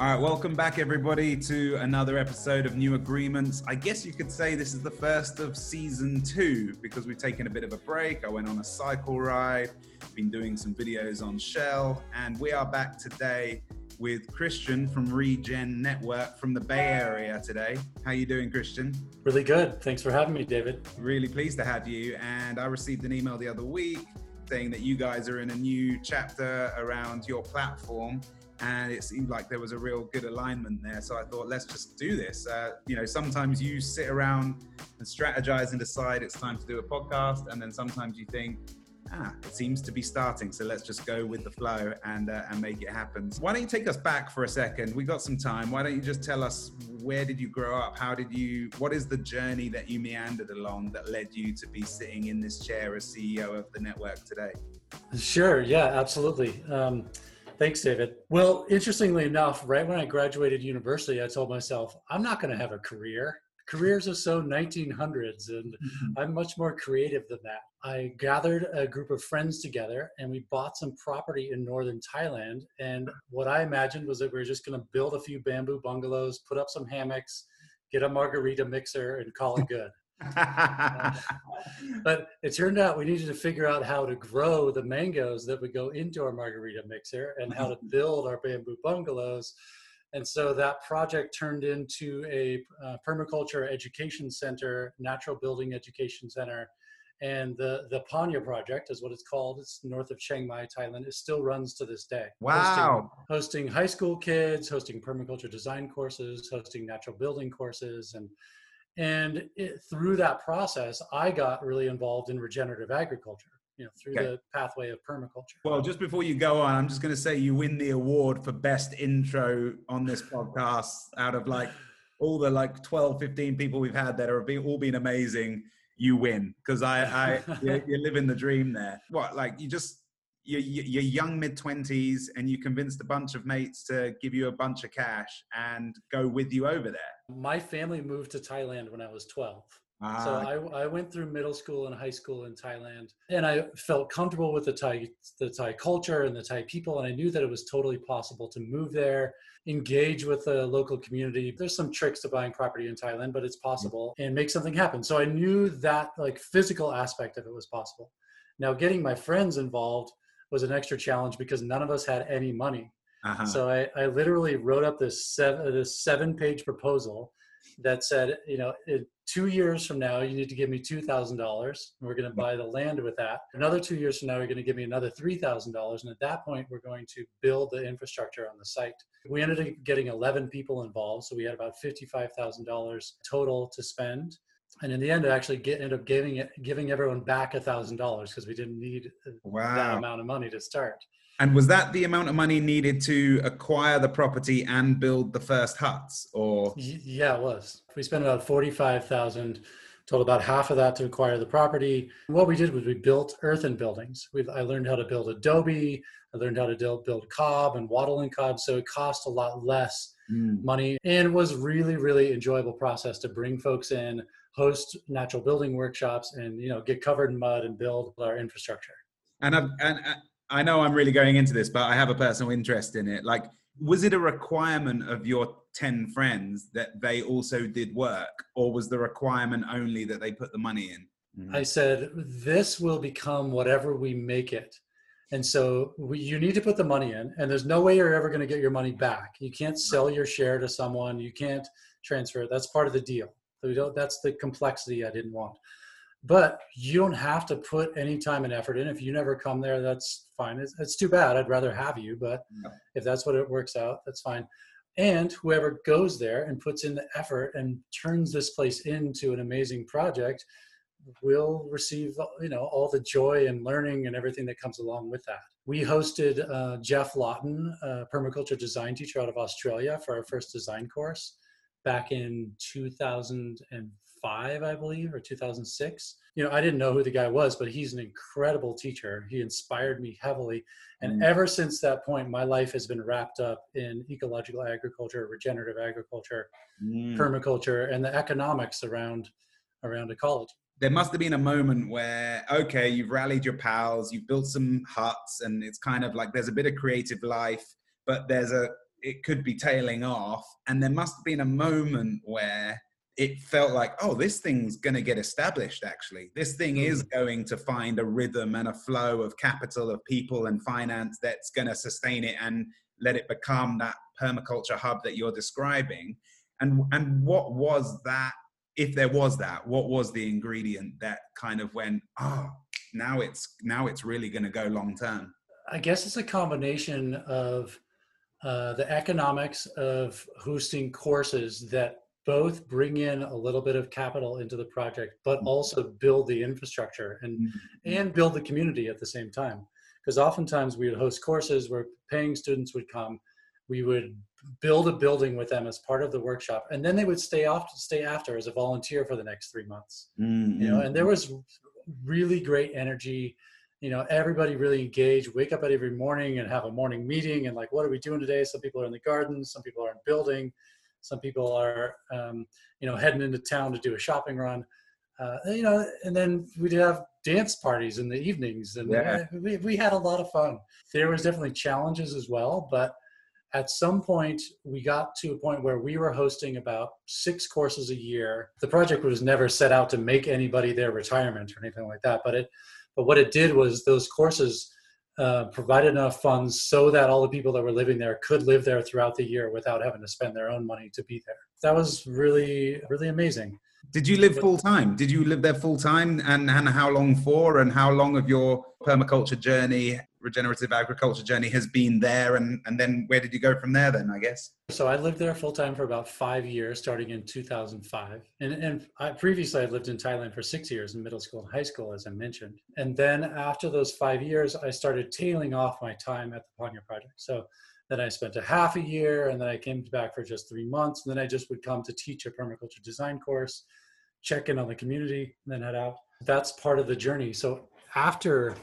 All right, welcome back, everybody, to another episode of New Agreements. I guess you could say this is the first of season two because we've taken a bit of a break. I went on a cycle ride, been doing some videos on Shell, and we are back today with Christian from Regen Network from the Bay Area today. How you doing, Christian? Really good. Thanks for having me, David. Really pleased to have you. And I received an email the other week saying that you guys are in a new chapter around your platform and it seemed like there was a real good alignment there. So I thought, let's just do this. Uh, you know, sometimes you sit around and strategize and decide it's time to do a podcast, and then sometimes you think, ah, it seems to be starting. So let's just go with the flow and uh, and make it happen. Why don't you take us back for a second? We got some time. Why don't you just tell us where did you grow up? How did you? What is the journey that you meandered along that led you to be sitting in this chair as CEO of the network today? Sure. Yeah. Absolutely. Um, Thanks, David. Well, interestingly enough, right when I graduated university, I told myself, I'm not going to have a career. Careers are so 1900s, and mm-hmm. I'm much more creative than that. I gathered a group of friends together and we bought some property in northern Thailand. And what I imagined was that we were just going to build a few bamboo bungalows, put up some hammocks, get a margarita mixer, and call it good. but it turned out we needed to figure out how to grow the mangoes that would go into our margarita mixer and how to mm-hmm. build our bamboo bungalows. And so that project turned into a uh, permaculture education center, natural building education center. And the, the Panya project is what it's called. It's north of Chiang Mai, Thailand. It still runs to this day. Wow. Hosting, hosting high school kids, hosting permaculture design courses, hosting natural building courses, and and it, through that process, I got really involved in regenerative agriculture. You know, through okay. the pathway of permaculture. Well, just before you go on, I'm just going to say you win the award for best intro on this podcast out of like all the like 12, 15 people we've had that have been, all been amazing. You win because I, I, you're, you're living the dream there. What, like you just you're, you're young mid 20s and you convinced a bunch of mates to give you a bunch of cash and go with you over there? My family moved to thailand when i was 12 ah. so I, I went through middle school and high school in thailand and i felt comfortable with the thai the thai culture and the thai people and i knew that it was totally possible to move there engage with the local community. There's some tricks to buying property in thailand but it's possible and make something happen. So i knew that like physical aspect of it was possible. Now getting my friends involved was an extra challenge because none of us had any money. Uh-huh. So I, I literally wrote up this seven this seven page proposal that said, you know, two years from now, you need to give me two thousand dollars. and We're going to buy the land with that. Another two years from now, you're going to give me another three thousand dollars, and at that point, we're going to build the infrastructure on the site. We ended up getting eleven people involved, so we had about fifty-five thousand dollars total to spend and in the end, I actually get, ended up giving it, giving everyone back a thousand dollars because we didn't need wow. that amount of money to start. And was that the amount of money needed to acquire the property and build the first huts, or? Yeah, it was. We spent about forty-five thousand. Told about half of that to acquire the property. what we did was we built earthen buildings. we I learned how to build adobe. I learned how to build, build cob and wattle and cob. So it cost a lot less mm. money and was really, really enjoyable process to bring folks in, host natural building workshops and you know get covered in mud and build our infrastructure. And i and i know i'm really going into this but i have a personal interest in it. Like was it a requirement of your 10 friends that they also did work or was the requirement only that they put the money in? Mm-hmm. i said this will become whatever we make it. And so we, you need to put the money in and there's no way you're ever going to get your money back. You can't sell your share to someone. You can't transfer it. That's part of the deal we don't, that's the complexity I didn't want. But you don't have to put any time and effort in. If you never come there, that's fine. It's, it's too bad. I'd rather have you, but if that's what it works out, that's fine. And whoever goes there and puts in the effort and turns this place into an amazing project will receive you know all the joy and learning and everything that comes along with that we hosted uh, Geoff Lawton a permaculture design teacher out of australia for our first design course back in 2005, I believe, or 2006. You know, I didn't know who the guy was, but he's an incredible teacher. He inspired me heavily. And mm. ever since that point, my life has been wrapped up in ecological agriculture, regenerative agriculture, mm. permaculture, and the economics around around ecology. There must have been a moment where, okay, you've rallied your pals, you've built some huts, and it's kind of like there's a bit of creative life, but there's a it could be tailing off. And there must have been a moment where it felt like, oh, this thing's going to get established, actually. This thing is mm. going to find a rhythm and a flow of capital, of people and finance that's going to sustain it and let it become that permaculture hub that you're describing. And, and what was that, if there was that, what was the ingredient that kind of went, oh, now it's now it's really going to go long term? I guess it's a combination of uh, the economics of hosting courses that both bring in a little bit of capital into the project, but mm-hmm. also build the infrastructure and mm-hmm. and build the community at the same time. Because oftentimes we would host courses where paying students would come, we would build a building with them as part of the workshop, and then they would stay off stay after as a volunteer for the next three months. Mm-hmm. You know, and there was really great energy. You know, everybody really engaged. Wake up at every morning and have a morning meeting and like, what are we doing today? Some people are in the garden, some people are in building some people are, um, you know, heading into town to do a shopping run. Uh, you know, and then we'd have dance parties in the evenings, and yeah. we, we had a lot of fun. There was definitely challenges as well, but at some point we got to a point where we were hosting about six courses a year. The project was never set out to make anybody their retirement or anything like that, but it, but what it did was those courses uh, provided enough funds so that all the people that were living there could live there throughout the year without having to spend their own money to be there. That was really, really amazing. Did you live full time? Did you live there full time and, and how long for? And how long of your permaculture journey, regenerative agriculture journey has been there? And, and then where did you go from there then, I guess? So I lived there full time for about five years, starting in 2005. And, and I, previously I lived in Thailand for six years in middle school and high school, as I mentioned. And then after those five years, I started tailing off my time at the Panya Project. So then I spent a half a year and then I came back for just three months. And then I just would come to teach a permaculture design course, check in on the community, and then head out. That's part of the journey. So after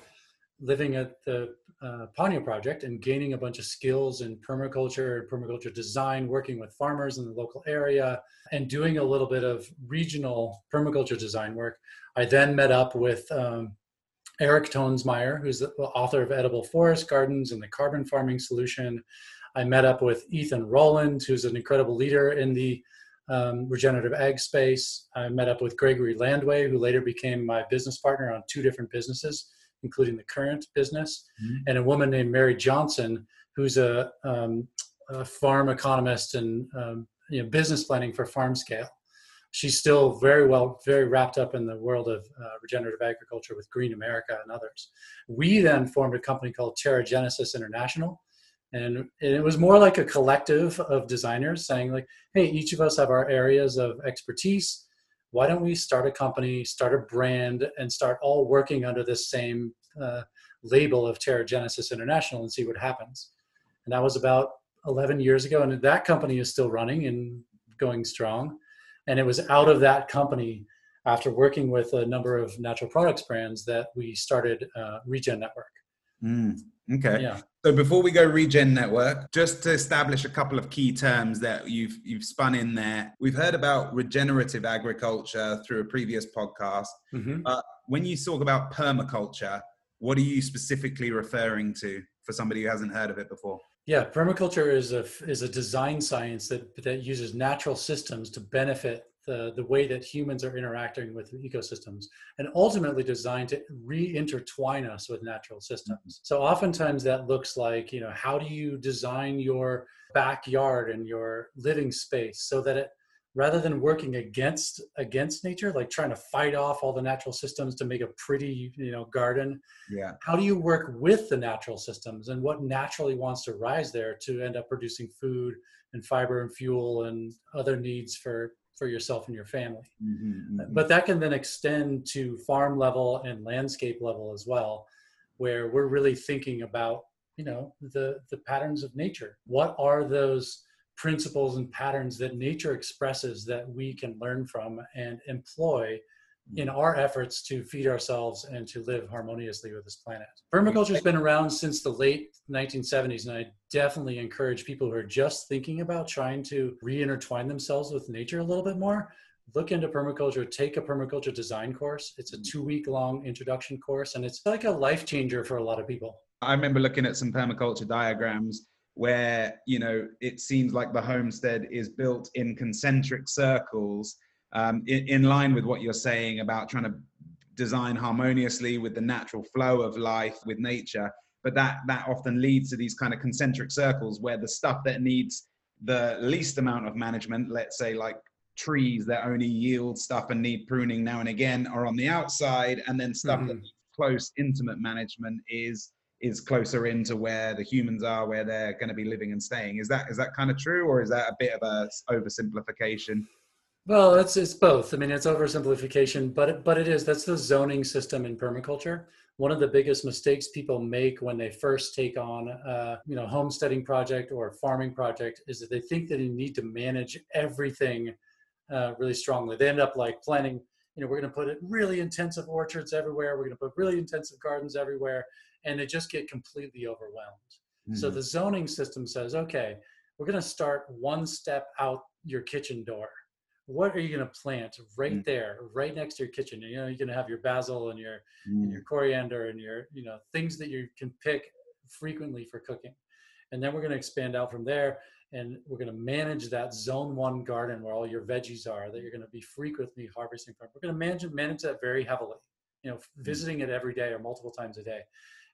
living at the uh, Panya project and gaining a bunch of skills in permaculture and permaculture design, working with farmers in the local area, and doing a little bit of regional permaculture design work, I then met up with um, Eric Toensmeier, who's the author of Edible Forest Gardens and the Carbon Farming Solution. I met up with Ethan Roland, who's an incredible leader in the um, regenerative ag space. I met up with Gregory Landua, who later became my business partner on two different businesses, including the current business, mm-hmm. and a woman named Mary Johnson, who's a, um, a farm economist and um, you know, business planning for farm scale she's still very well, very wrapped up in the world of uh, regenerative agriculture with Green America and others. We then formed a company called Terragenesis International. And it was more like a collective of designers saying, like, hey, each of us have our areas of expertise. Why don't we start a company, start a brand, and start all working under this same uh, label of Terragenesis International and see what happens? And that was about 11 years ago. And that company is still running and going strong. And it was out of that company, after working with a number of natural products brands, that we started uh, Regen Network. Mm, okay. Yeah. So before we go Regen Network, just to establish a couple of key terms that you've you've spun in there. We've heard about regenerative agriculture through a previous podcast. Mm-hmm. Uh, when you talk about permaculture, what are you specifically referring to for somebody who hasn't heard of it before? Yeah, permaculture is a is a design science that that uses natural systems to benefit the the way that humans are interacting with ecosystems, and ultimately designed to re-intertwine us with natural systems. Mm-hmm. So oftentimes that looks like you know how do you design your backyard and your living space so that it rather than working against against nature like trying to fight off all the natural systems to make a pretty you know garden yeah. how do you work with the natural systems and what naturally wants to rise there to end up producing food and fiber and fuel and other needs for for yourself and your family? Mm-hmm, mm-hmm. but that can then extend to farm level and landscape level as well where we're really thinking about you know the the patterns of nature. What are those principles and patterns that nature expresses that we can learn from and employ hmm. in our efforts to feed ourselves and to live harmoniously with this planet. Permaculture has been around since the late 1970s, and I definitely encourage people who are just thinking about trying to re-intertwine themselves with nature a little bit more. Look into permaculture, take a permaculture design course. It's a hmm. two week long introduction course, and it's like a life changer for a lot of people. I remember looking at some permaculture diagrams where you know it seems like the homestead is built in concentric circles um, in, in line with what you're saying about trying to design harmoniously with the natural flow of life with nature but that that often leads to these kind of concentric circles where the stuff that needs the least amount of management let's say like trees that only yield stuff and need pruning now and again are on the outside and then stuff mm-hmm. that close intimate management is is closer into where the humans are where they're going to be living and staying. Is that is that kind of true or is that a bit of a oversimplification? Well it's it's both. I mean it's oversimplification but it, but it is. That's the zoning system in permaculture. One of the biggest mistakes people make when they first take on a you know homesteading project or farming project is that they think that you need to manage everything uh, really strongly. They end up like planning you know we're going to put really intensive orchards everywhere. We're going to put really intensive gardens everywhere and they just get completely overwhelmed. Mm-hmm. So the zoning system says, okay, we're going to start one step out your kitchen door. What are you going to plant right mm-hmm. there, right next to your kitchen? You know, you're going to have your basil and your mm-hmm. and your coriander and your you know things that you can pick frequently for cooking. And then we're going to expand out from there and we're going to manage that zone one garden where all your veggies are that you're going to be frequently harvesting from. We're going to manage manage that very heavily, you know, mm-hmm. visiting it every day or multiple times a day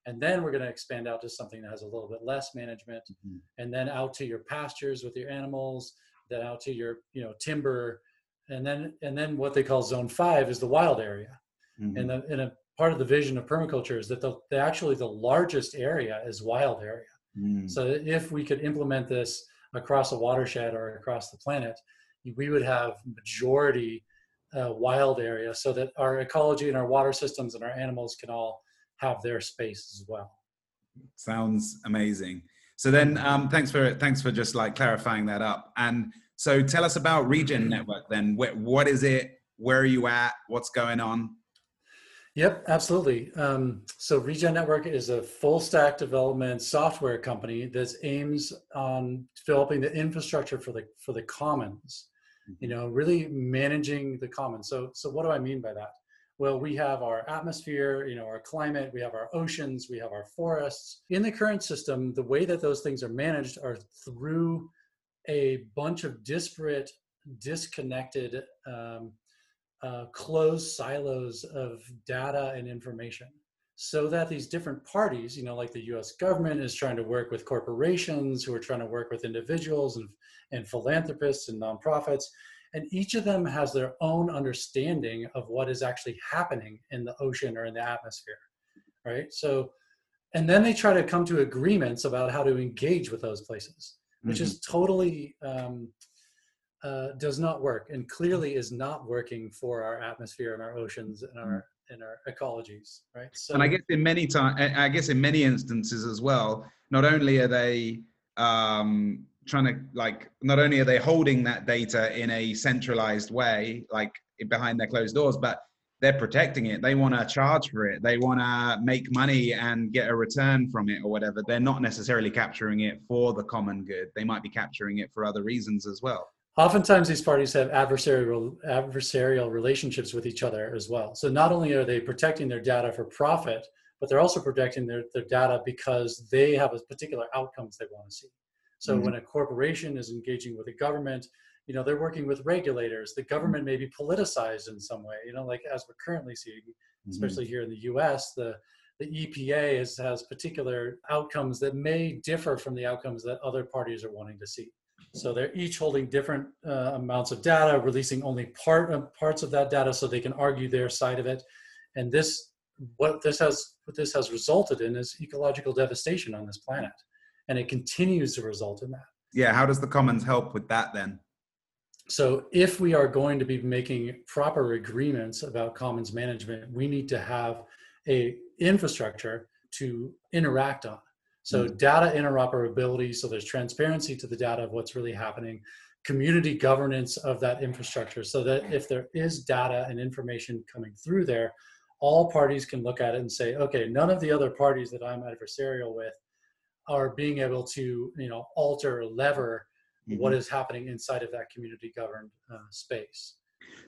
and then we're going to expand out to something that has a little bit less management mm-hmm. and then out to your pastures with your animals then out to your you know timber and then and then what they call zone five is the wild area mm-hmm. and the, and a part of the vision of permaculture is that the, the actually the largest area is wild area mm. so if we could implement this across a watershed or across the planet we would have majority uh, wild area so that our ecology and our water systems and our animals can all have their space as well. Sounds amazing. So then, um, thanks for thanks for just like clarifying that up. And so, tell us about Regen Network. Then, what, what is it? Where are you at? What's going on? Yep, absolutely. Um, so Regen Network is a full stack development software company that aims on developing the infrastructure for the for the commons. You mm-hmm. know, really managing the commons. So, so what do I mean by that? Well we have our atmosphere you know our climate we have our oceans we have our forests. In the current system the way that those things are managed are through a bunch of disparate disconnected um, uh, closed silos of data and information so that these different parties you know like the us government is trying to work with corporations who are trying to work with individuals and, and philanthropists and nonprofits and each of them has their own understanding of what is actually happening in the ocean or in the atmosphere right? So and then they try to come to agreements about how to engage with those places which mm-hmm. is totally um, uh, does not work and clearly is not working for our atmosphere and our oceans and our and our ecologies right? So and i guess in many time i guess in many instances as well not only are they um, trying to like not only are they holding that data in a centralized way like behind their closed doors but they're protecting it. They want to charge for it. They want to make money and get a return from it or whatever. They're not necessarily capturing it for the common good. They might be capturing it for other reasons as well. Oftentimes these parties have adversarial adversarial relationships with each other as well. So not only are they protecting their data for profit but they're also protecting their, their data because they have a particular outcomes they want to see so mm-hmm. when a corporation is engaging with a government, you know, they're working with regulators. The mm-hmm. government may be politicized in some way, you know, like as we're currently seeing, mm-hmm. especially here in the US, the the EPA has, has particular outcomes that may differ from the outcomes that other parties are wanting to see. So they're each holding different uh, amounts of data, releasing only part of parts of that data so they can argue their side of it. And this, what this has, what this has resulted in is ecological devastation on this planet and it continues to result in that. Yeah, how does the commons help with that then? So if we are going to be making proper agreements about commons management, we need to have a infrastructure to interact on. So mm-hmm. data interoperability, so there's transparency to the data of what's really happening, community governance of that infrastructure, so that if there is data and information coming through there, all parties can look at it and say, okay, none of the other parties that I'm adversarial with are being able to you know alter or lever mm-hmm. what is happening inside of that community governed uh, space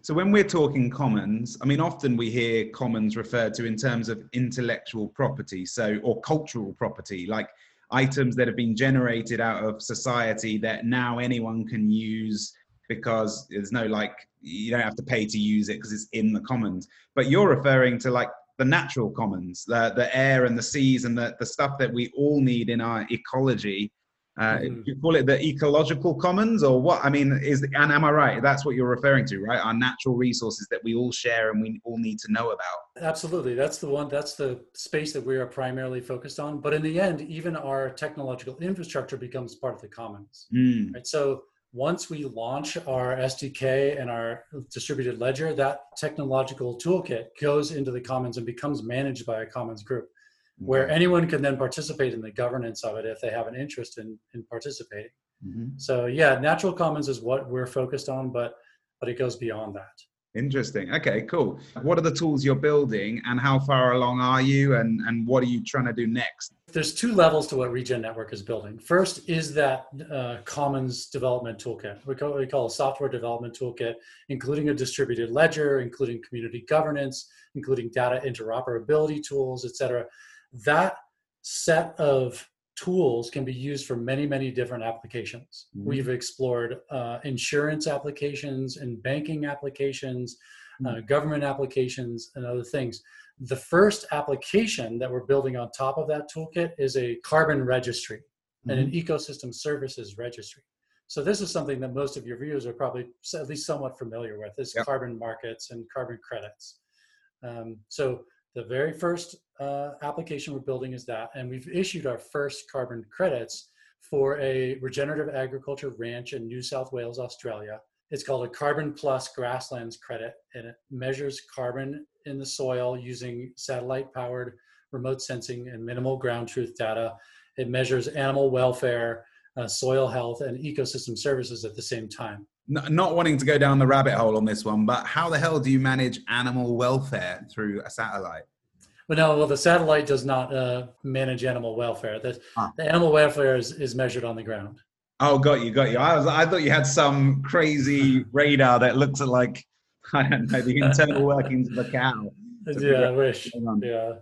so when we're talking commons i mean often we hear commons referred to in terms of intellectual property so or cultural property like items that have been generated out of society that now anyone can use because there's no like you don't have to pay to use it because it's in the commons but you're referring to like the natural commons the the air and the seas and the, the stuff that we all need in our ecology uh, mm. You call it the ecological commons, or what? I mean, is and am I right? That's what you're referring to, right? Our natural resources that we all share and we all need to know about. Absolutely, that's the one. That's the space that we are primarily focused on. But in the end, even our technological infrastructure becomes part of the commons. Mm. Right. So once we launch our SDK and our distributed ledger, that technological toolkit goes into the commons and becomes managed by a commons group where mm-hmm. anyone can then participate in the governance of it if they have an interest in, in participating. Mm-hmm. So yeah, natural commons is what we're focused on, but but it goes beyond that. Interesting. Okay, cool. What are the tools you're building and how far along are you and, and what are you trying to do next? There's two levels to what Regen Network is building. First is that uh, Commons development toolkit. We call, we call a software development toolkit, including a distributed ledger, including community governance, including data interoperability tools, et cetera that set of tools can be used for many, many different applications. Mm-hmm. We've explored uh, insurance applications and banking applications, uh, mm-hmm. uh, government applications, and other things. The first application that we're building on top of that toolkit is a carbon registry mm-hmm. and an mm-hmm. ecosystem services registry. So this is something that most of your viewers are probably at least somewhat familiar with: is yep. carbon markets and carbon credits. Um, so the very first uh, application we're building is that, and we've issued our first carbon credits for a regenerative agriculture ranch in New South Wales, Australia. It's called a Carbon Plus Grasslands Credit, and it measures carbon in the soil using satellite powered remote sensing and minimal ground truth data. It measures animal welfare, uh, soil health, and ecosystem services at the same time not wanting to go down the rabbit hole on this one, but how the hell do you manage animal welfare through a satellite? Well, no, well, the satellite does not uh, manage animal welfare. The, ah. the animal welfare is, is measured on the ground. Oh, got you, got you. I was, I thought you had some crazy radar that looks at like, I don't know, the internal workings of a cow. Yeah, I wish. Yeah.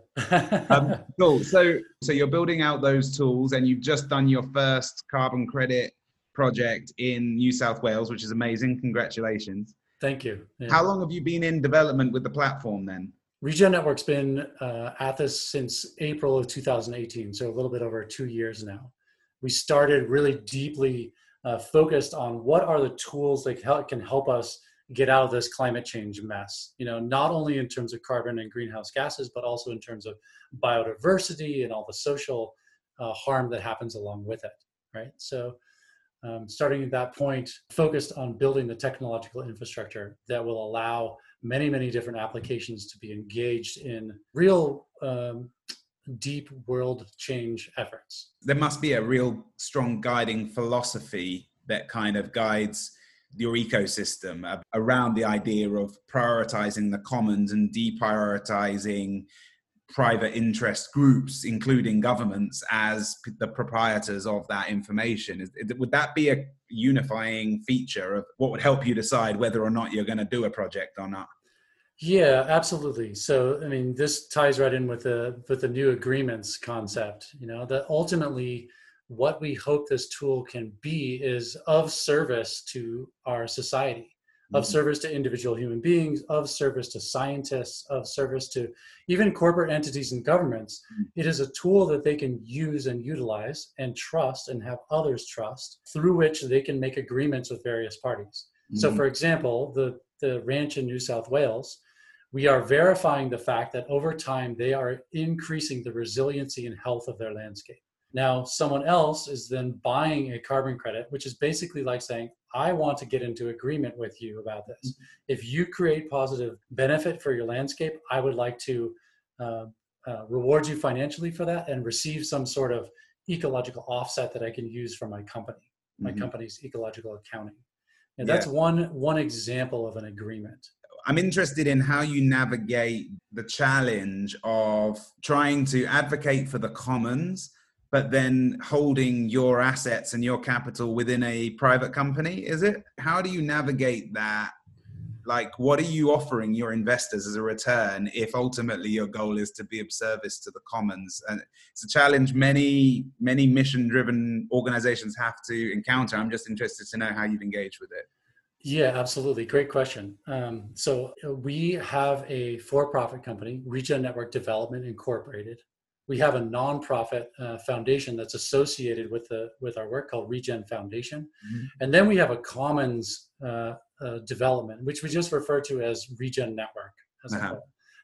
um, cool. So, so you're building out those tools, and you've just done your first carbon credit project in New South Wales, which is amazing. Congratulations. Thank you. Yeah. How long have you been in development with the platform then? Regen Network's been uh, at this since April of 2018, so a little bit over two years now. We started really deeply uh, focused on what are the tools that can help us get out of this climate change mess. You know, not only in terms of carbon and greenhouse gases, but also in terms of biodiversity and all the social uh, harm that happens along with it. Right. So um, starting at that point, focused on building the technological infrastructure that will allow many, many different applications to be engaged in real um, deep world change efforts. There must be a real strong guiding philosophy that kind of guides your ecosystem around the idea of prioritizing the commons and deprioritizing private interest groups, including governments, as the proprietors of that information. Would that be a unifying feature of what would help you decide whether or not you're going to do a project or not? Yeah, absolutely. So, I mean, this ties right in with the with the new agreements concept. You know, that ultimately, what we hope this tool can be is of service to our society of mm-hmm. service to individual human beings, of service to scientists, of service to even corporate entities and governments. Mm-hmm. It is a tool that they can use and utilize and trust and have others trust through which they can make agreements with various parties. Mm-hmm. So, for example, the, the ranch in New South Wales, we are verifying the fact that over time they are increasing the resiliency and health of their landscape. Now, someone else is then buying a carbon credit, which is basically like saying, I want to get into agreement with you about this. Mm-hmm. If you create positive benefit for your landscape, I would like to uh, uh, reward you financially for that and receive some sort of ecological offset that I can use for my company, my mm-hmm. company's ecological accounting. And that's yeah. one one example of an agreement. I'm interested in how you navigate the challenge of trying to advocate for the commons but then holding your assets and your capital within a private company is it how do you navigate that like what are you offering your investors as a return if ultimately your goal is to be of service to the commons? And it's a challenge many many mission driven organizations have to encounter. I'm just interested to know how you've engaged with it. Yeah absolutely. Great question. Um, so uh, we have a for-profit company regen network development incorporated. We have a nonprofit uh, foundation that's associated with the with our work called Regen Foundation, mm-hmm. and then we have a commons uh, uh, development, which we just refer to as Regen Network. As uh-huh.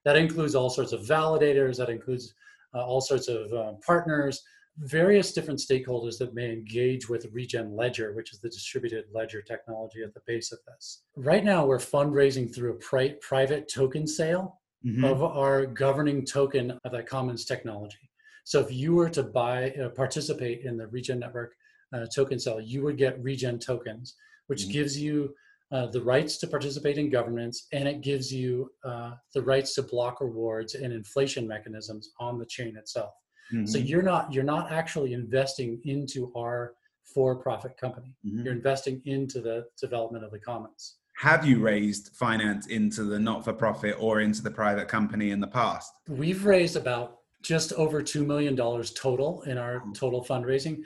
That includes all sorts of validators. That includes uh, all sorts of uh, partners, various different stakeholders that may engage with Regen Ledger, which is the distributed ledger technology at the base of this. Right now, we're fundraising through a pri- private token sale mm-hmm. of our governing token of that commons technology. So if you were to buy, uh, participate in the Regen Network uh, token sale, you would get Regen tokens, which mm-hmm. gives you uh, the rights to participate in governance and it gives you uh, the rights to block rewards and inflation mechanisms on the chain itself. Mm-hmm. So you're not you're not actually investing into our for-profit company. Mm-hmm. You're investing into the development of the commons have you raised finance into the not for profit or into the private company in the past? We've raised about just over $2 million total in our total fundraising.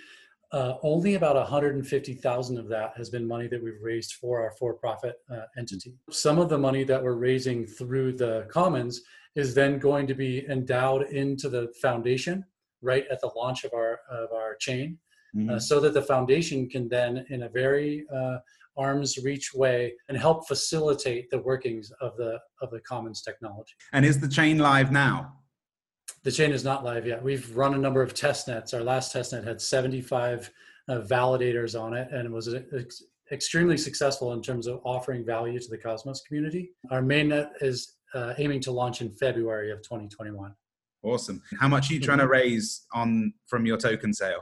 Uh, only about 150,000 of that has been money that we've raised for our for-profit uh, entity. Some of the money that we're raising through the commons is then going to be endowed into the foundation right at the launch of our of our chain, uh, mm-hmm. uh, so that the foundation can then, in a very uh, arm's reach way and help facilitate the workings of the of the commons technology and is the chain live now the chain is not live yet. We've run a number of test nets. Our last test net had 75 uh, validators on it and it was ex- extremely successful in terms of offering value to the cosmos community. Our main net is uh, aiming to launch in february of 2021 awesome. How much are you trying to raise on from your token sale?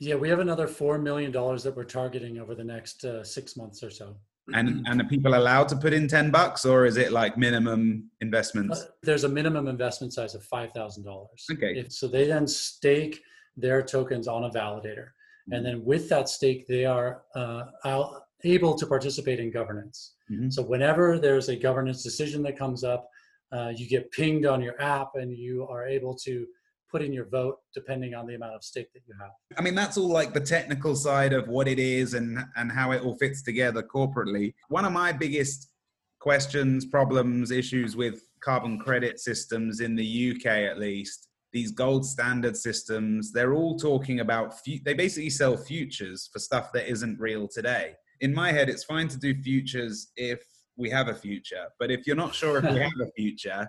Yeah, we have another four million dollars that we're targeting over the next uh, six months or so. And and are people allowed to put in ten bucks, or is it like minimum investments? Uh, there's a minimum investment size of five thousand dollars. Okay. If, so they then stake their tokens on a validator, mm-hmm. and then with that stake, they are uh, able to participate in governance. Mm-hmm. So whenever there's a governance decision that comes up, uh, you get pinged on your app, and you are able to put in your vote depending on the amount of stake that you have. I mean, that's all like the technical side of what it is and and how it all fits together corporately. One of my biggest questions, problems, issues with carbon credit systems in the UK at least, these gold standard systems, they're all talking about fu- they basically sell futures for stuff that isn't real today. In my head, it's fine to do futures if we have a future, but if you're not sure if we have a future,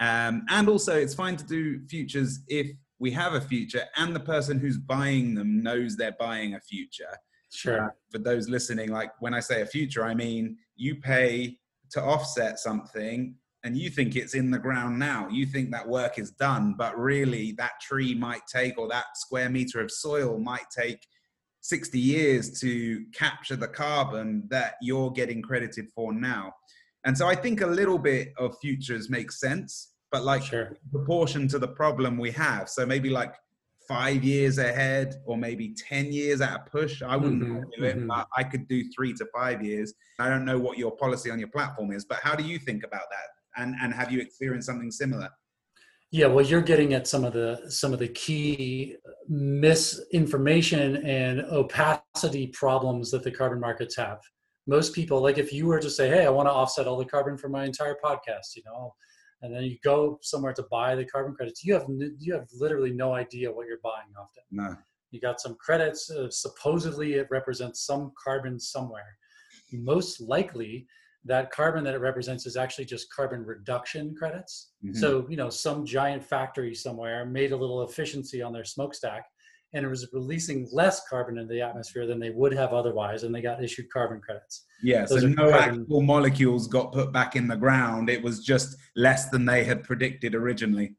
um, and also, it's fine to do futures if we have a future and the person who's buying them knows they're buying a future. Sure. Uh, for those listening, like when I say a future, I mean you pay to offset something and you think it's in the ground now. You think that work is done, but really that tree might take or that square meter of soil might take 60 years to capture the carbon that you're getting credited for now. And so I think a little bit of futures makes sense, but like sure. proportion to the problem we have. So maybe like five years ahead or maybe 10 years at a push. I wouldn't mm-hmm, do it, mm-hmm. but I could do three to five years. I don't know what your policy on your platform is, but how do you think about that? And, and have you experienced something similar? Yeah, well, you're getting at some of the some of the key misinformation and opacity problems that the carbon markets have most people like if you were to say hey i want to offset all the carbon for my entire podcast you know and then you go somewhere to buy the carbon credits you have you have literally no idea what you're buying often no. You got some credits uh, supposedly it represents some carbon somewhere. Most likely that carbon that it represents is actually just carbon reduction credits. Mm-hmm. so you know some giant factory somewhere made a little efficiency on their smokestack and it was releasing less carbon into the atmosphere than they would have otherwise, and they got issued carbon credits. Yeah, Those so no carbon... actual molecules got put back in the ground. It was just less than they had predicted originally.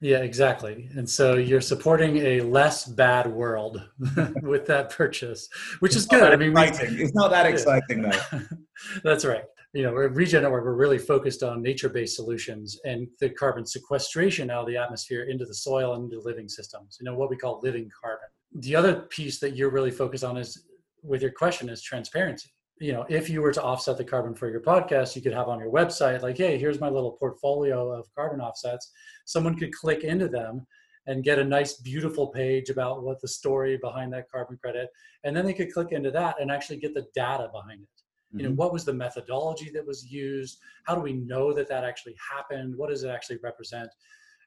Yeah, exactly. And so you're supporting a less bad world with that purchase, which it's is good. I mean. We, it's not that exciting though. That's right you know, at Regen Network, we're really focused on nature-based solutions and the carbon sequestration out of the atmosphere into the soil and into living systems, you know, what we call living carbon. The other piece that you're really focused on is with your question is transparency. you know, if you were to offset the carbon for your podcast, you could have on your website, like, hey, here's my little portfolio of carbon offsets. Someone could click into them and get a nice, beautiful page about what the story behind that carbon credit. And then they could click into that and actually get the data behind it. You know, mm-hmm. what was the methodology that was used? How do we know that that actually happened? What does it actually represent?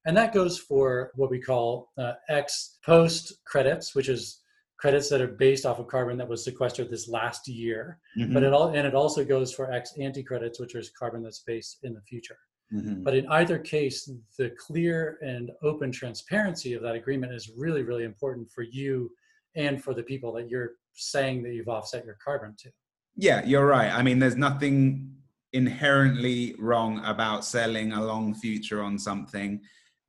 And that goes for what we call uh, ex post credits, which is credits that are based off of carbon that was sequestered this last year. Mm-hmm. But it all and it also goes for ex ante credits, which is carbon that's based in the future. Mm-hmm. But in either case, the clear and open transparency of that agreement is really, really important for you and for the people that you're saying that you've offset your carbon to. Yeah, you're right. I mean, there's nothing inherently wrong about selling a long future on something,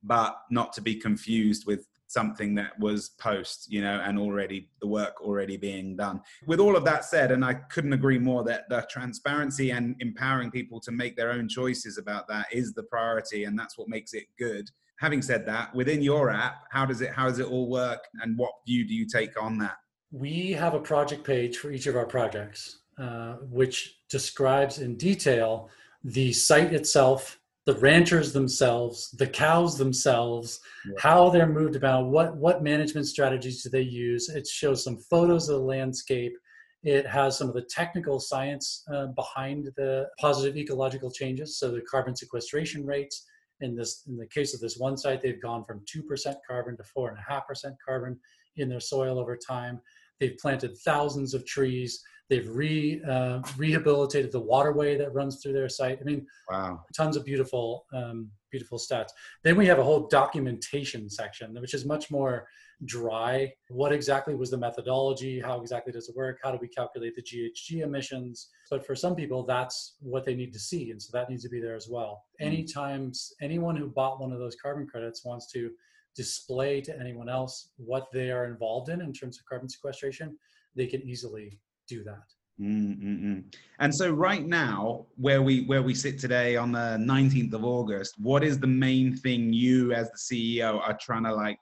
but not to be confused with something that was post you know and already the work already being done. With all of that said and i couldn't agree more that the transparency and empowering people to make their own choices about that is the priority and that's what makes it good. Having said that within your app how does it how does it all work and what view do you take on that? We have a project page for each of our projects uh, which describes in detail the site itself the ranchers themselves, the cows themselves, yeah. how they're moved about, what what management strategies do they use. It shows some photos of the landscape. It has some of the technical science uh, behind the positive ecological changes. So the carbon sequestration rates. In this, in the case of this one site, they've gone from two percent carbon to four and a half percent carbon in their soil over time. They've planted thousands of trees. They've re uh, rehabilitated the waterway that runs through their site. I mean, wow, tons of beautiful, um, beautiful stats. Then we have a whole documentation section, which is much more dry. What exactly was the methodology? How exactly does it work? How do we calculate the GHG emissions? But for some people, that's what they need to see, and so that needs to be there as well. Mm. Anytime anyone who bought one of those carbon credits wants to display to anyone else what they are involved in in terms of carbon sequestration, they can easily do that. Mm-mm-mm. And so, right now, where we where we sit today on the nineteenth of August, what is the main thing you, as the CEO, are trying to like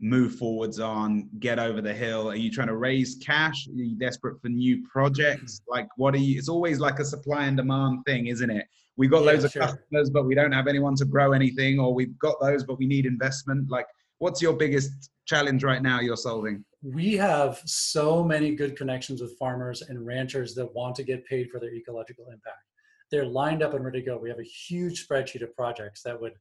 move forwards on, get over the hill? Are you trying to raise cash? Are you desperate for new projects? Like, what are you? It's always like a supply and demand thing, isn't it? We've got yeah, loads of customers, but we don't have anyone to grow anything, or we've got those, but we need investment. Like, what's your biggest challenge right now you're solving? we have so many good connections with farmers and ranchers that want to get paid for their ecological impact. They're lined up and ready to go. We have a huge spreadsheet of projects that would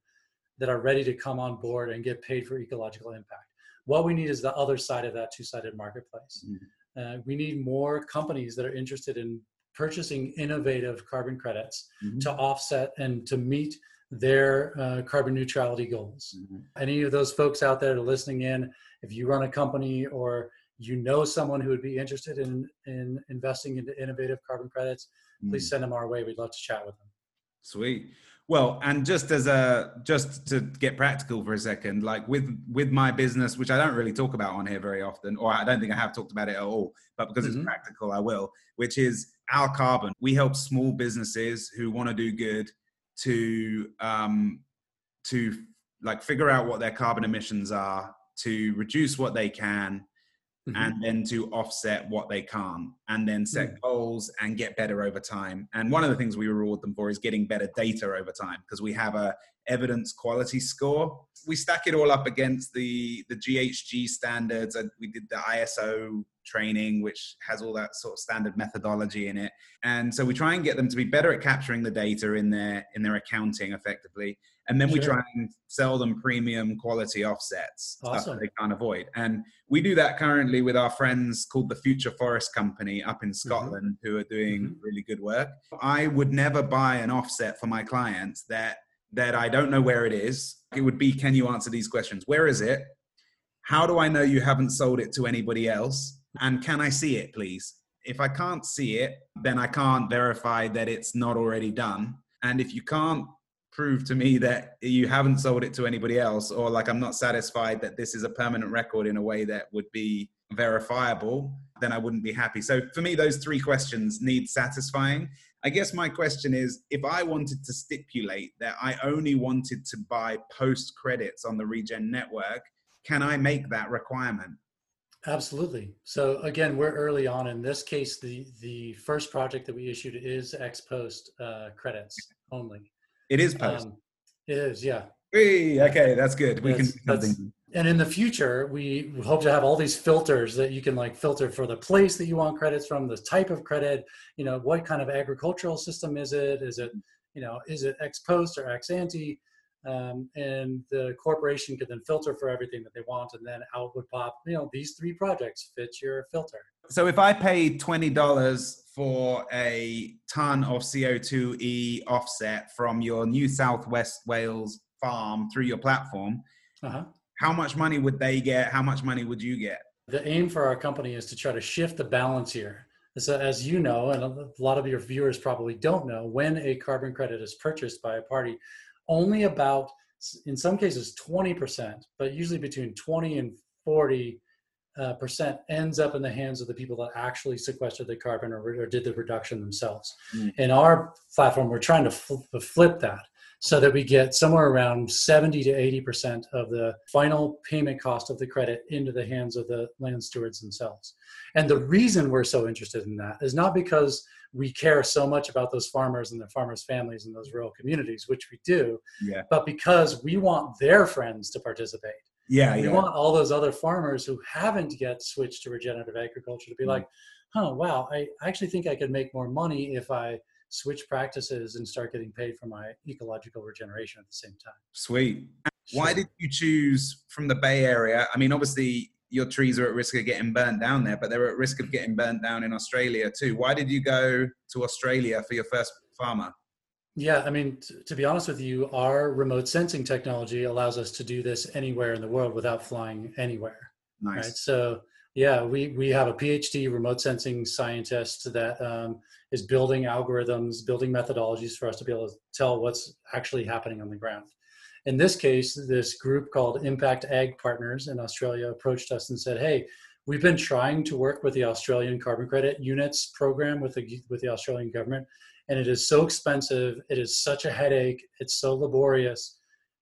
that are ready to come on board and get paid for ecological impact. What we need is the other side of that two-sided marketplace. Mm-hmm. Uh, we need more companies that are interested in purchasing innovative carbon credits mm-hmm. to offset and to meet their uh, carbon neutrality goals. Mm-hmm. Any of those folks out there that are listening in, if you run a company or you know someone who would be interested in in investing into innovative carbon credits, mm. please send them our way. We'd love to chat with them. Sweet. Well, and just as a just to get practical for a second, like with with my business, which I don't really talk about on here very often, or I don't think I have talked about it at all, but because mm-hmm. it's practical, I will. Which is our carbon. We help small businesses who want to do good to um, to like figure out what their carbon emissions are to reduce what they can mm-hmm. and then to offset what they can't and then set mm-hmm. goals and get better over time and one of the things we reward them for is getting better data over time because we have a evidence quality score we stack it all up against the the ghg standards and we did the iso training which has all that sort of standard methodology in it and so we try and get them to be better at capturing the data in their in their accounting effectively and then we try and sell them premium quality offsets awesome. they can't avoid and we do that currently with our friends called the future forest company up in mm-hmm. scotland mm-hmm. who are doing mm-hmm. really good work i would never buy an offset for my clients that that i don't know where it is it would be can you answer these questions where is it how do i know you haven't sold it to anybody else and can i see it please? If i can't see it then i can't verify that it's not already done. And if you can't prove to me that you haven't sold it to anybody else or like i'm not satisfied that this is a permanent record in a way that would be verifiable then i wouldn't be happy. So for me those three questions need satisfying. I guess my question is if i wanted to stipulate that i only wanted to buy post credits on the regen network can i make that requirement Absolutely. So again, we're early on. In this case, the the first project that we issued is ex post uh, credits only. It is post. Um, it is, yeah. Hey, okay, that's good. We can something. And in the future, we hope to have all these filters that you can like filter for the place that you want credits from, the type of credit, you know, what kind of agricultural system is it? Is it, you know, is it ex post or ex ante? Um, and the corporation could then filter for everything that they want and then out would pop you know these three projects fit your filter. So if i paid $20 for a ton of co2e offset from your new south west wales farm through your platform uh-huh. how much money would they get? How much money would you get? The aim for our company is to try to shift the balance here. So as you know and a lot of your viewers probably don't know when a carbon credit is purchased by a party only about in some cases 20% but usually between 20 and 40 uh, percent ends up in the hands of the people that actually sequestered the carbon or, or did the reduction themselves mm. in our platform we're trying to fl- flip that so that we get somewhere around 70 to 80 percent of the final payment cost of the credit into the hands of the land stewards themselves and the reason we're so interested in that is not because we care so much about those farmers and their farmers' families and those rural communities, which we do. Yeah. But because we want their friends to participate. Yeah. We yeah. want all those other farmers who haven't yet switched to regenerative agriculture to be mm like, "Oh, wow, I actually think I could make more money if I switch practices and start getting paid for my ecological regeneration at the same time. Sweet. Sure. Why did you choose from the Bay Area? I mean, obviously, your trees are at risk of getting burnt down there, but they're at risk of getting burnt down in Australia too. Why did you go to Australia for your first farmer? Yeah, I mean, t- to be honest with you, our remote sensing technology allows us to do this anywhere in the world without flying anywhere. Nice. Right? So, yeah, we we have a PhD remote sensing scientist that um, is building algorithms, building methodologies for us to be able to tell what's actually happening on the ground. In this case, this group called Impact Ag Partners in Australia approached us and said, "Hey, we've been trying to work with the Australian carbon credit units program with the with the Australian government, and it is so expensive. It is such a headache. It's so laborious,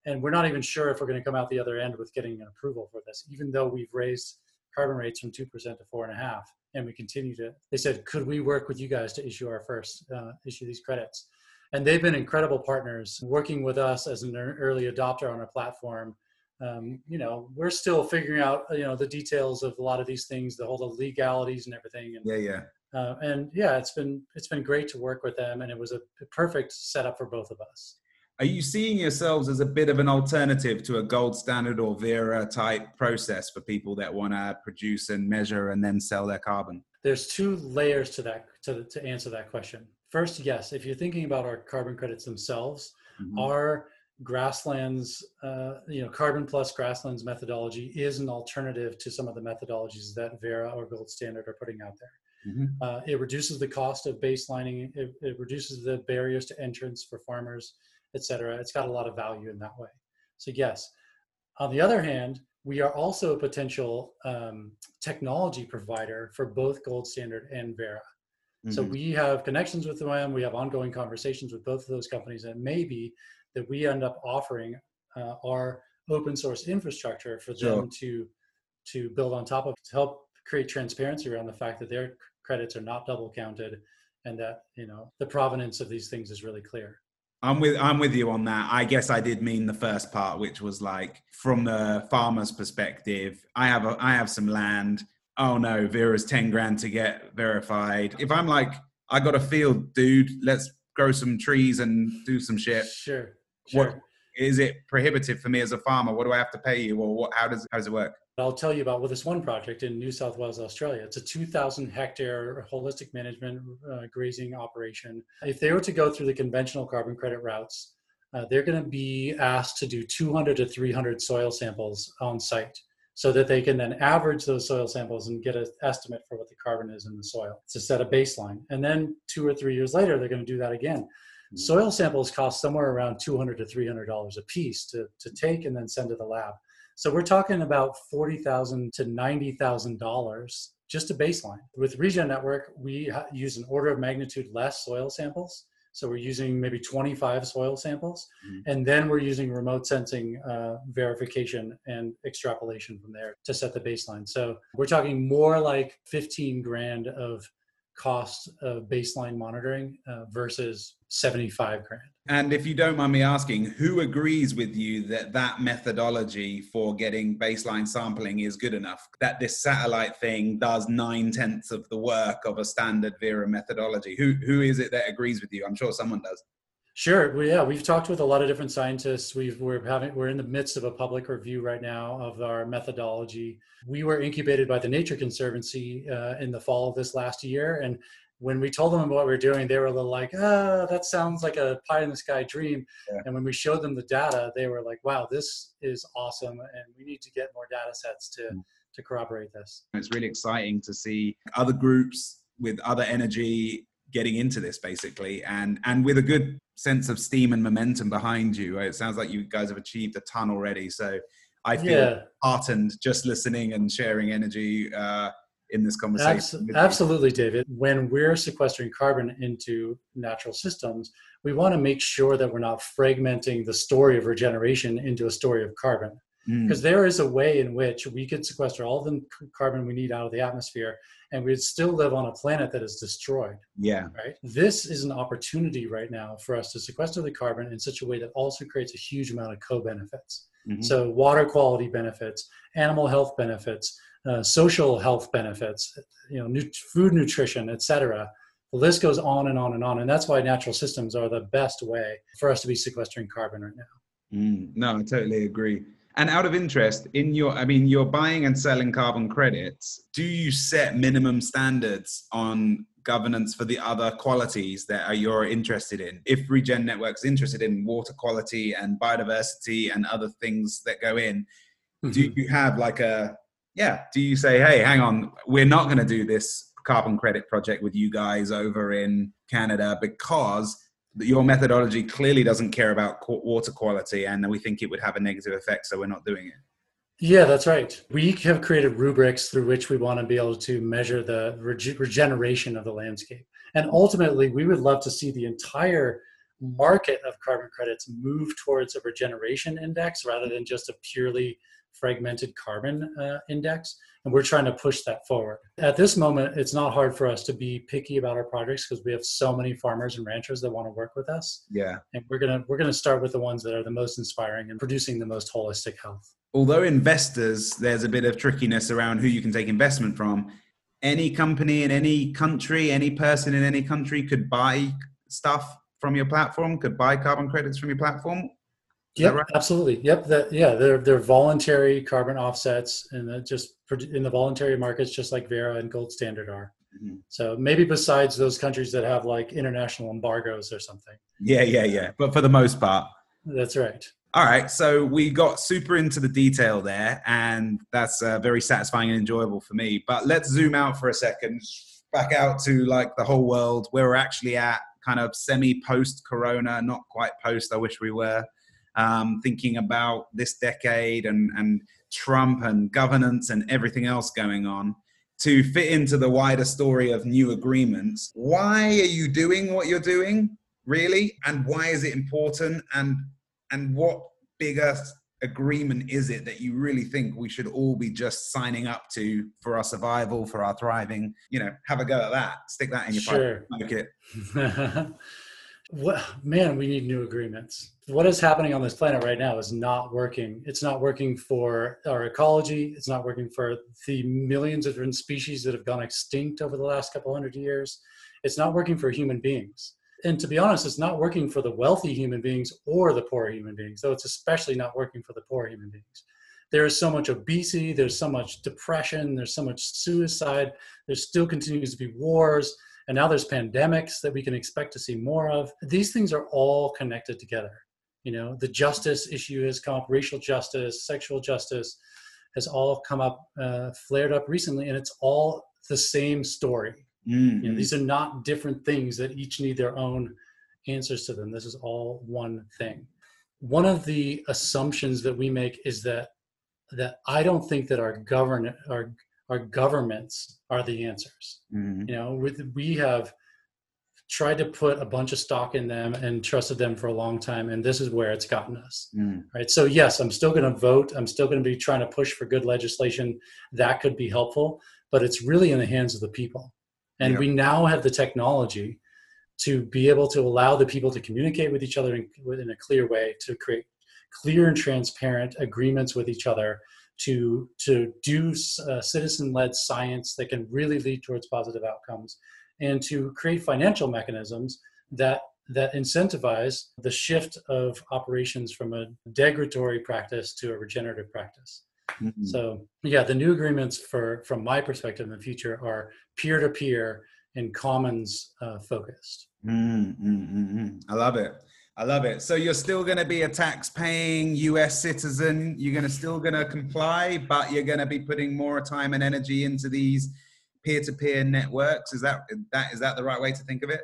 and we're not even sure if we're going to come out the other end with getting an approval for this, even though we've raised carbon rates from two percent to four and a half, and we continue to. They said, could we work with you guys to issue our first uh, issue these credits? and they've been incredible partners working with us as an early adopter on our platform um, you know we're still figuring out you know the details of a lot of these things the whole the legalities and everything and yeah yeah uh, and yeah it's been it's been great to work with them and it was a perfect setup for both of us are you seeing yourselves as a bit of an alternative to a gold standard or Verra type process for people that want to produce and measure and then sell their carbon? There's two layers to that to, to answer that question. First, yes, if you're thinking about our carbon credits themselves, mm-hmm. our grasslands, uh, you know, CarbonPlus Grasslands methodology is an alternative to some of the methodologies that Verra or Gold Standard are putting out there. Mm-hmm. Uh, it reduces the cost of baselining. It, it, reduces the barriers to entrance for farmers, et cetera. It's got a lot of value in that way. So yes. On the other hand, we are also a potential um, technology provider for both Gold Standard and Verra. Mm-hmm. So we have connections with them. We have ongoing conversations with both of those companies, and maybe that we end up offering uh, our open source infrastructure for sure. them to to build on top of to help create transparency around the fact that their credits are not double counted and that you know the provenance of these things is really clear. I'm with I'm with you on that. I guess I did mean the first part, which was like from the farmer's perspective. I have a, I have some land oh no, Verra's 10 grand to get verified. If I'm like, I got a field, dude, let's grow some trees and do some shit. Sure. sure. What is it prohibitive for me as a farmer? What do I have to pay you? Or what, how does, how does it work? I'll tell you about with this one project in New South Wales, Australia. It's a 2,000 hectare holistic management uh, grazing operation. If they were to go through the conventional carbon credit routes, uh, they're going to be asked to do 200 to 300 soil samples on site so that they can then average those soil samples and get an estimate for what the carbon is in the soil to set a baseline. And then two or three years later, they're going to do that again. Mm-hmm. Soil samples cost somewhere around 200 to 300 dollars a piece to, to take and then send to the lab. So we're talking about 40,000 to 90,000 dollars just a baseline. With Regen Network, we use an order of magnitude less soil samples So we're using maybe 25 soil samples, mm-hmm. and then we're using remote sensing uh, verification and extrapolation from there to set the baseline. So we're talking more like 15 grand of cost of baseline monitoring uh, versus 75 grand. And if you don't mind me asking, who agrees with you that that methodology for getting baseline sampling is good enough? That this satellite thing does nine tenths of the work of a standard Verra methodology? Who, who is it that agrees with you? I'm sure someone does. Sure. Well, yeah, we've talked with a lot of different scientists. We've we're having we're in the midst of a public review right now of our methodology. We were incubated by the Nature Conservancy uh, in the fall of this last year, and when we told them what we are doing, they were a little like, "Ah, that sounds like a pie in the sky dream." Yeah. And when we showed them the data, they were like, "Wow, this is awesome, and we need to get more data sets to mm. to corroborate this." It's really exciting to see other groups with other energy getting into this basically and and with a good sense of steam and momentum behind you it sounds like you guys have achieved a ton already so i feel yeah. heartened just listening and sharing energy uh, in this conversation Abs- absolutely david when we're sequestering carbon into natural systems we want to make sure that we're not fragmenting the story of regeneration into a story of carbon because mm. there is a way in which we could sequester all the carbon we need out of the atmosphere and we'd still live on a planet that is destroyed. Yeah. Right. This is an opportunity right now for us to sequester the carbon in such a way that also creates a huge amount of co-benefits. Mm-hmm. So water quality benefits, animal health benefits, uh, social health benefits, you know, nu- food nutrition, etc. The list goes on and on and on, and that's why natural systems are the best way for us to be sequestering carbon right now. Mm, no, I totally agree. And out of interest, in your, I mean, you're buying and selling carbon credits. Do you set minimum standards on governance for the other qualities that you're interested in? If Regen Network's interested in water quality and biodiversity and other things that go in, mm-hmm. do you have like a, yeah, do you say, hey, hang on, we're not going to do this carbon credit project with you guys over in Canada because your methodology clearly doesn't care about water quality and we think it would have a negative effect so we're not doing it yeah that's right. We have created rubrics through which we want to be able to measure the rege- regeneration of the landscape. And ultimately we would love to see the entire market of carbon credits move towards a regeneration index rather than just a purely fragmented carbon uh, index and we're trying to push that forward. At this moment, it's not hard for us to be picky about our projects because we have so many farmers and ranchers that want to work with us. Yeah. And we're gonna we're gonna start with the ones that are the most inspiring and producing the most holistic health. Although investors, there's a bit of trickiness around who you can take investment from. Any company in any country, any person in any country could buy stuff from your platform, could buy carbon credits from your platform, Yep, right? absolutely. Yep, that yeah, they're they're voluntary carbon offsets, and just in the voluntary markets, just like Verra and Gold Standard are. Mm-hmm. So maybe besides those countries that have like international embargoes or something. Yeah, yeah, yeah. But for the most part, that's right. All right, so we got super into the detail there, and that's uh, very satisfying and enjoyable for me. But let's zoom out for a second, back out to like the whole world where we're actually at, kind of semi post Corona, not quite post. I wish we were um, thinking about this decade and, and Trump and governance and everything else going on to fit into the wider story of new agreements. Why are you doing what you're doing, really? And why is it important? And and what bigger agreement is it that you really think we should all be just signing up to for our survival, for our thriving? You know, have a go at that. Stick that in your sure. pocket. well, man, we need new agreements what is happening on this planet right now is not working. It's not working for our ecology. It's not working for the millions of different species that have gone extinct over the last couple hundred years. It's not working for human beings. And to be honest, it's not working for the wealthy human beings or the poor human beings, though it's especially not working for the poor human beings. There is so much obesity, there's so much depression, there's so much suicide, there still continues to be wars, and now there's pandemics that we can expect to see more of. These things are all connected together you know the justice issue has come up racial justice sexual justice has all come up uh, flared up recently and it's all the same story mm-hmm. you know, these are not different things that each need their own answers to them this is all one thing one of the assumptions that we make is that that i don't think that our govern our our governments are the answers mm-hmm. you know with, we have tried to put a bunch of stock in them and trusted them for a long time and this is where it's gotten us mm. right so yes i'm still going to vote i'm still going to be trying to push for good legislation that could be helpful but it's really in the hands of the people and yep. we now have the technology to be able to allow the people to communicate with each other in, in a clear way to create clear and transparent agreements with each other to to do uh, citizen-led science that can really lead towards positive outcomes and to create financial mechanisms that that incentivize the shift of operations from a degradatory practice to a regenerative practice. Mm-hmm. So yeah, the new agreements for from my perspective in the future are peer-to-peer and commons uh, focused. Mm-hmm. I love it. I love it. So you're still going to be a tax-paying U.S. citizen. You're going to still going to comply, but you're going to be putting more time and energy into these peer-to-peer networks. Is that that is that the right way to think of it?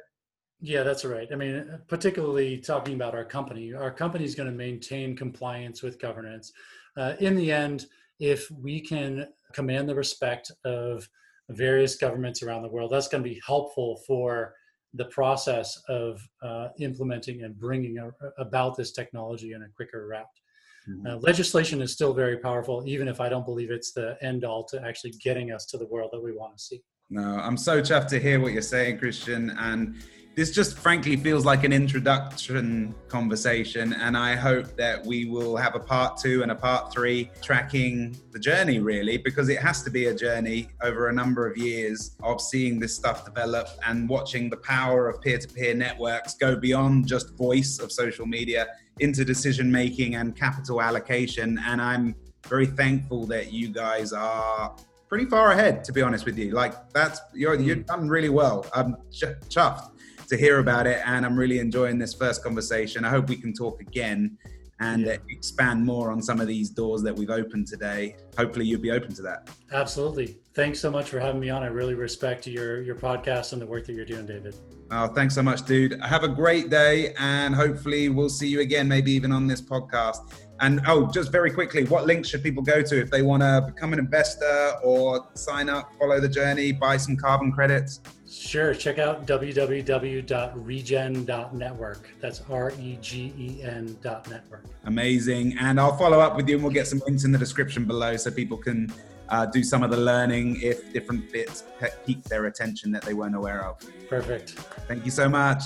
Yeah, that's right. I mean, particularly talking about our company, our company is going to maintain compliance with governance. Uh, in the end, if we can command the respect of various governments around the world, that's going to be helpful for the process of uh, implementing and bringing a, about this technology in a quicker route. Mm-hmm. Uh, legislation is still very powerful, even if I don't believe it's the end all to actually getting us to the world that we want to see. No, I'm so chuffed to hear what you're saying, Christian. And this just frankly feels like an introduction conversation. And I hope that we will have a part two and a part three tracking the journey, really, because it has to be a journey over a number of years of seeing this stuff develop and watching the power of peer to peer networks go beyond just voice of social media into decision making and capital allocation. And I'm very thankful that you guys are pretty far ahead, to be honest with you. Like that's you're you've mm. done really well. I'm chuffed to hear about it. And I'm really enjoying this first conversation. I hope we can talk again and yeah. expand more on some of these doors that we've opened today. Hopefully, you'll be open to that. Absolutely. Thanks so much for having me on. I really respect your your podcast and the work that you're doing, David. Oh, thanks so much, dude. Have a great day, and hopefully, we'll see you again, maybe even on this podcast. And oh, just very quickly, what links should people go to if they want to become an investor or sign up, follow the journey, buy some carbon credits? Sure. Check out www.regen.network. That's R E G E N dot network. Amazing. And I'll follow up with you and we'll get some links in the description below so people can uh, do some of the learning if different bits pique their attention that they weren't aware of. Perfect. Thank you so much.